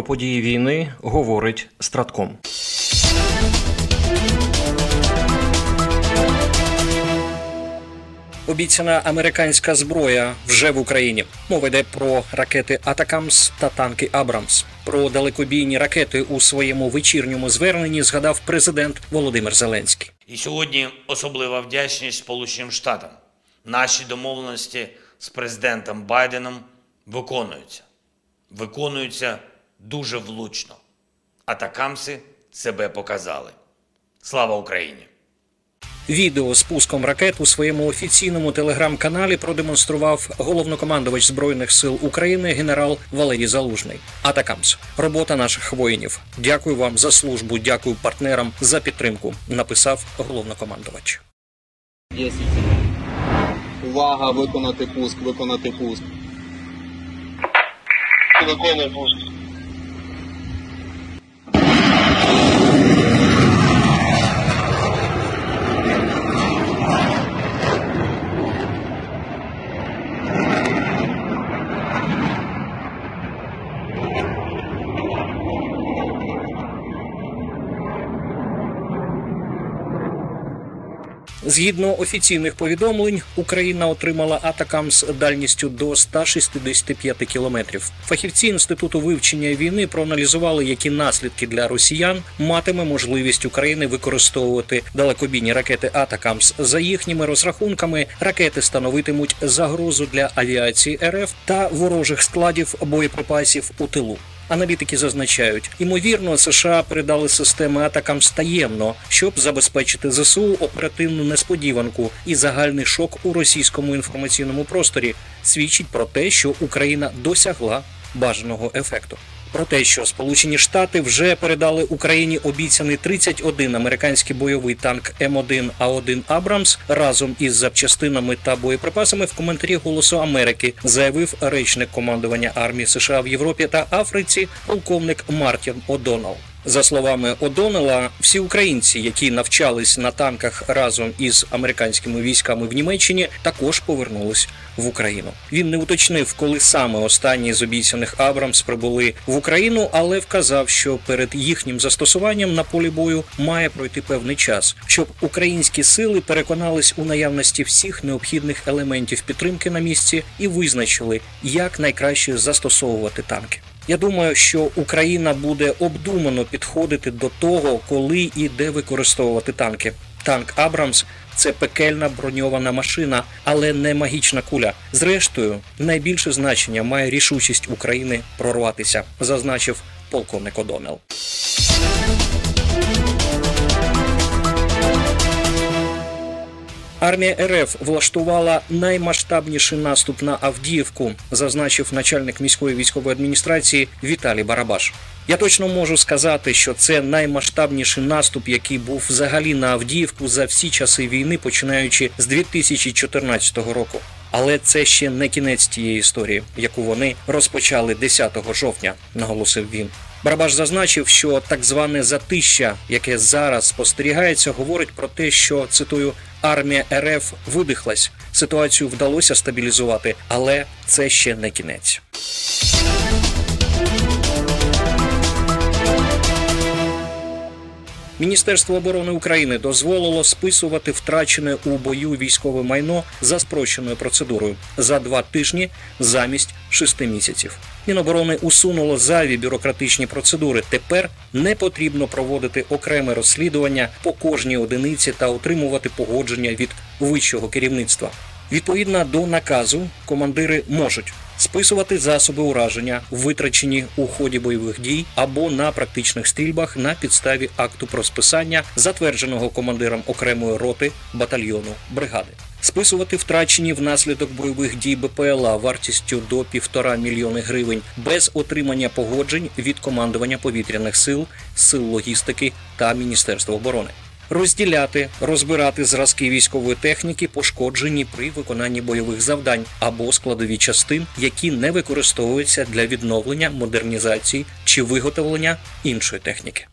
Про події війни говорить Стратком. Обіцяна американська зброя вже в Україні. Мова йде про ракети Атакамс та танки Абрамс. Про далекобійні ракети у своєму вечірньому зверненні згадав президент Володимир Зеленський. І сьогодні особлива вдячність Сполученим Штатам. Наші домовленості з президентом Байденом виконуються. Виконуються дуже влучно. Атакамси себе показали. Слава Україні! Відео з пуском ракет у своєму офіційному телеграм-каналі продемонстрував головнокомандувач збройних сил України генерал Валерій Залужний. Атакамс робота наших воїнів. Дякую вам за службу. Дякую партнерам за підтримку. Написав головнокомандувач. 10. Увага, виконати пуск, виконати пуск. Виконує пуск. Згідно офіційних повідомлень, Україна отримала ATACMS з дальністю до 165 кілометрів. Фахівці інституту вивчення війни проаналізували, які наслідки для росіян матиме можливість України використовувати далекобійні ракети ATACMS. За їхніми розрахунками, ракети становитимуть загрозу для авіації РФ та ворожих складів боєприпасів у тилу. Аналітики зазначають, ймовірно, США передали системи ATACMS таємно, щоб забезпечити ЗСУ оперативну несподіванку і загальний шок у російському інформаційному просторі свідчить про те, що Україна досягла бажаного ефекту. Про те, що Сполучені Штати вже передали Україні обіцяний 31 американський бойовий танк М1 А1 Абрамс разом із запчастинами та боєприпасами в коментарі Голосу Америки заявив речник командування армії США в Європі та Африці, полковник Мартін О'Донал. За словами Одонела, всі українці, які навчались на танках разом із американськими військами в Німеччині, також повернулись в Україну. Він не уточнив, коли саме останні з обіцяних Абрамс прибули в Україну, але вказав, що перед їхнім застосуванням на полі бою має пройти певний час, щоб українські сили переконались у наявності всіх необхідних елементів підтримки на місці і визначили, як найкраще застосовувати танки. Я думаю, що Україна буде обдумано підходити до того, коли і де використовувати танки. Танк Абрамс це пекельна броньована машина, але не магічна куля. Зрештою, найбільше значення має рішучість України прорватися, зазначив полковник Одонел. Армія РФ влаштувала наймасштабніший наступ на Авдіївку, зазначив начальник міської військової адміністрації Віталій Барабаш. Я точно можу сказати, що це наймасштабніший наступ, який був взагалі на Авдіївку за всі часи війни, починаючи з 2014 року. Але це ще не кінець тієї історії, яку вони розпочали 10 жовтня, наголосив він. Барабаш зазначив, що так зване затища, яке зараз спостерігається, говорить про те, що цитую армія РФ видихлась. Ситуацію вдалося стабілізувати, але це ще не кінець. Міністерство оборони України дозволило списувати втрачене у бою військове майно за спрощеною процедурою за два тижні замість шести місяців. Міноборони усунуло зайві бюрократичні процедури. Тепер не потрібно проводити окреме розслідування по кожній одиниці та отримувати погодження від вищого керівництва. Відповідно до наказу, командири можуть списувати засоби ураження, витрачені у ході бойових дій або на практичних стрільбах на підставі акту про списання, затвердженого командиром окремої роти батальйону бригади. Списувати втрачені внаслідок бойових дій БПЛА вартістю до півтора мільйони гривень без отримання погоджень від командування повітряних сил, сил логістики та Міністерства оборони розділяти, розбирати зразки військової техніки, пошкоджені при виконанні бойових завдань або складові частин, які не використовуються для відновлення, модернізації чи виготовлення іншої техніки.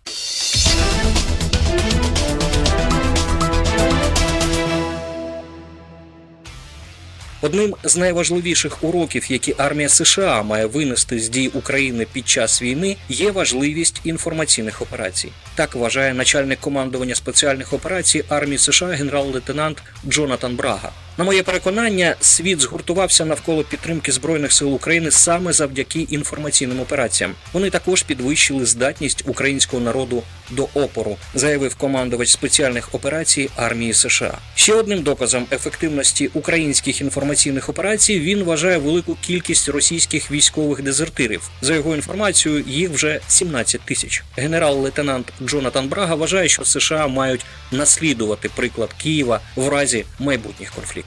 Одним з найважливіших уроків, які армія США має винести з дій України під час війни, є важливість інформаційних операцій. Так вважає начальник командування спеціальних операцій армії США генерал-лейтенант Джонатан Брага. На моє переконання, світ згуртувався навколо підтримки збройних сил України саме завдяки інформаційним операціям. Вони також підвищили здатність українського народу до опору, заявив командувач спеціальних операцій армії США. Ще одним доказом ефективності українських інформаційних операцій він вважає велику кількість російських військових дезертирів. За його інформацією, їх вже 17 тисяч. Генерал-лейтенант Джонатан Брага вважає, що США мають наслідувати приклад Києва в разі майбутніх конфліктів.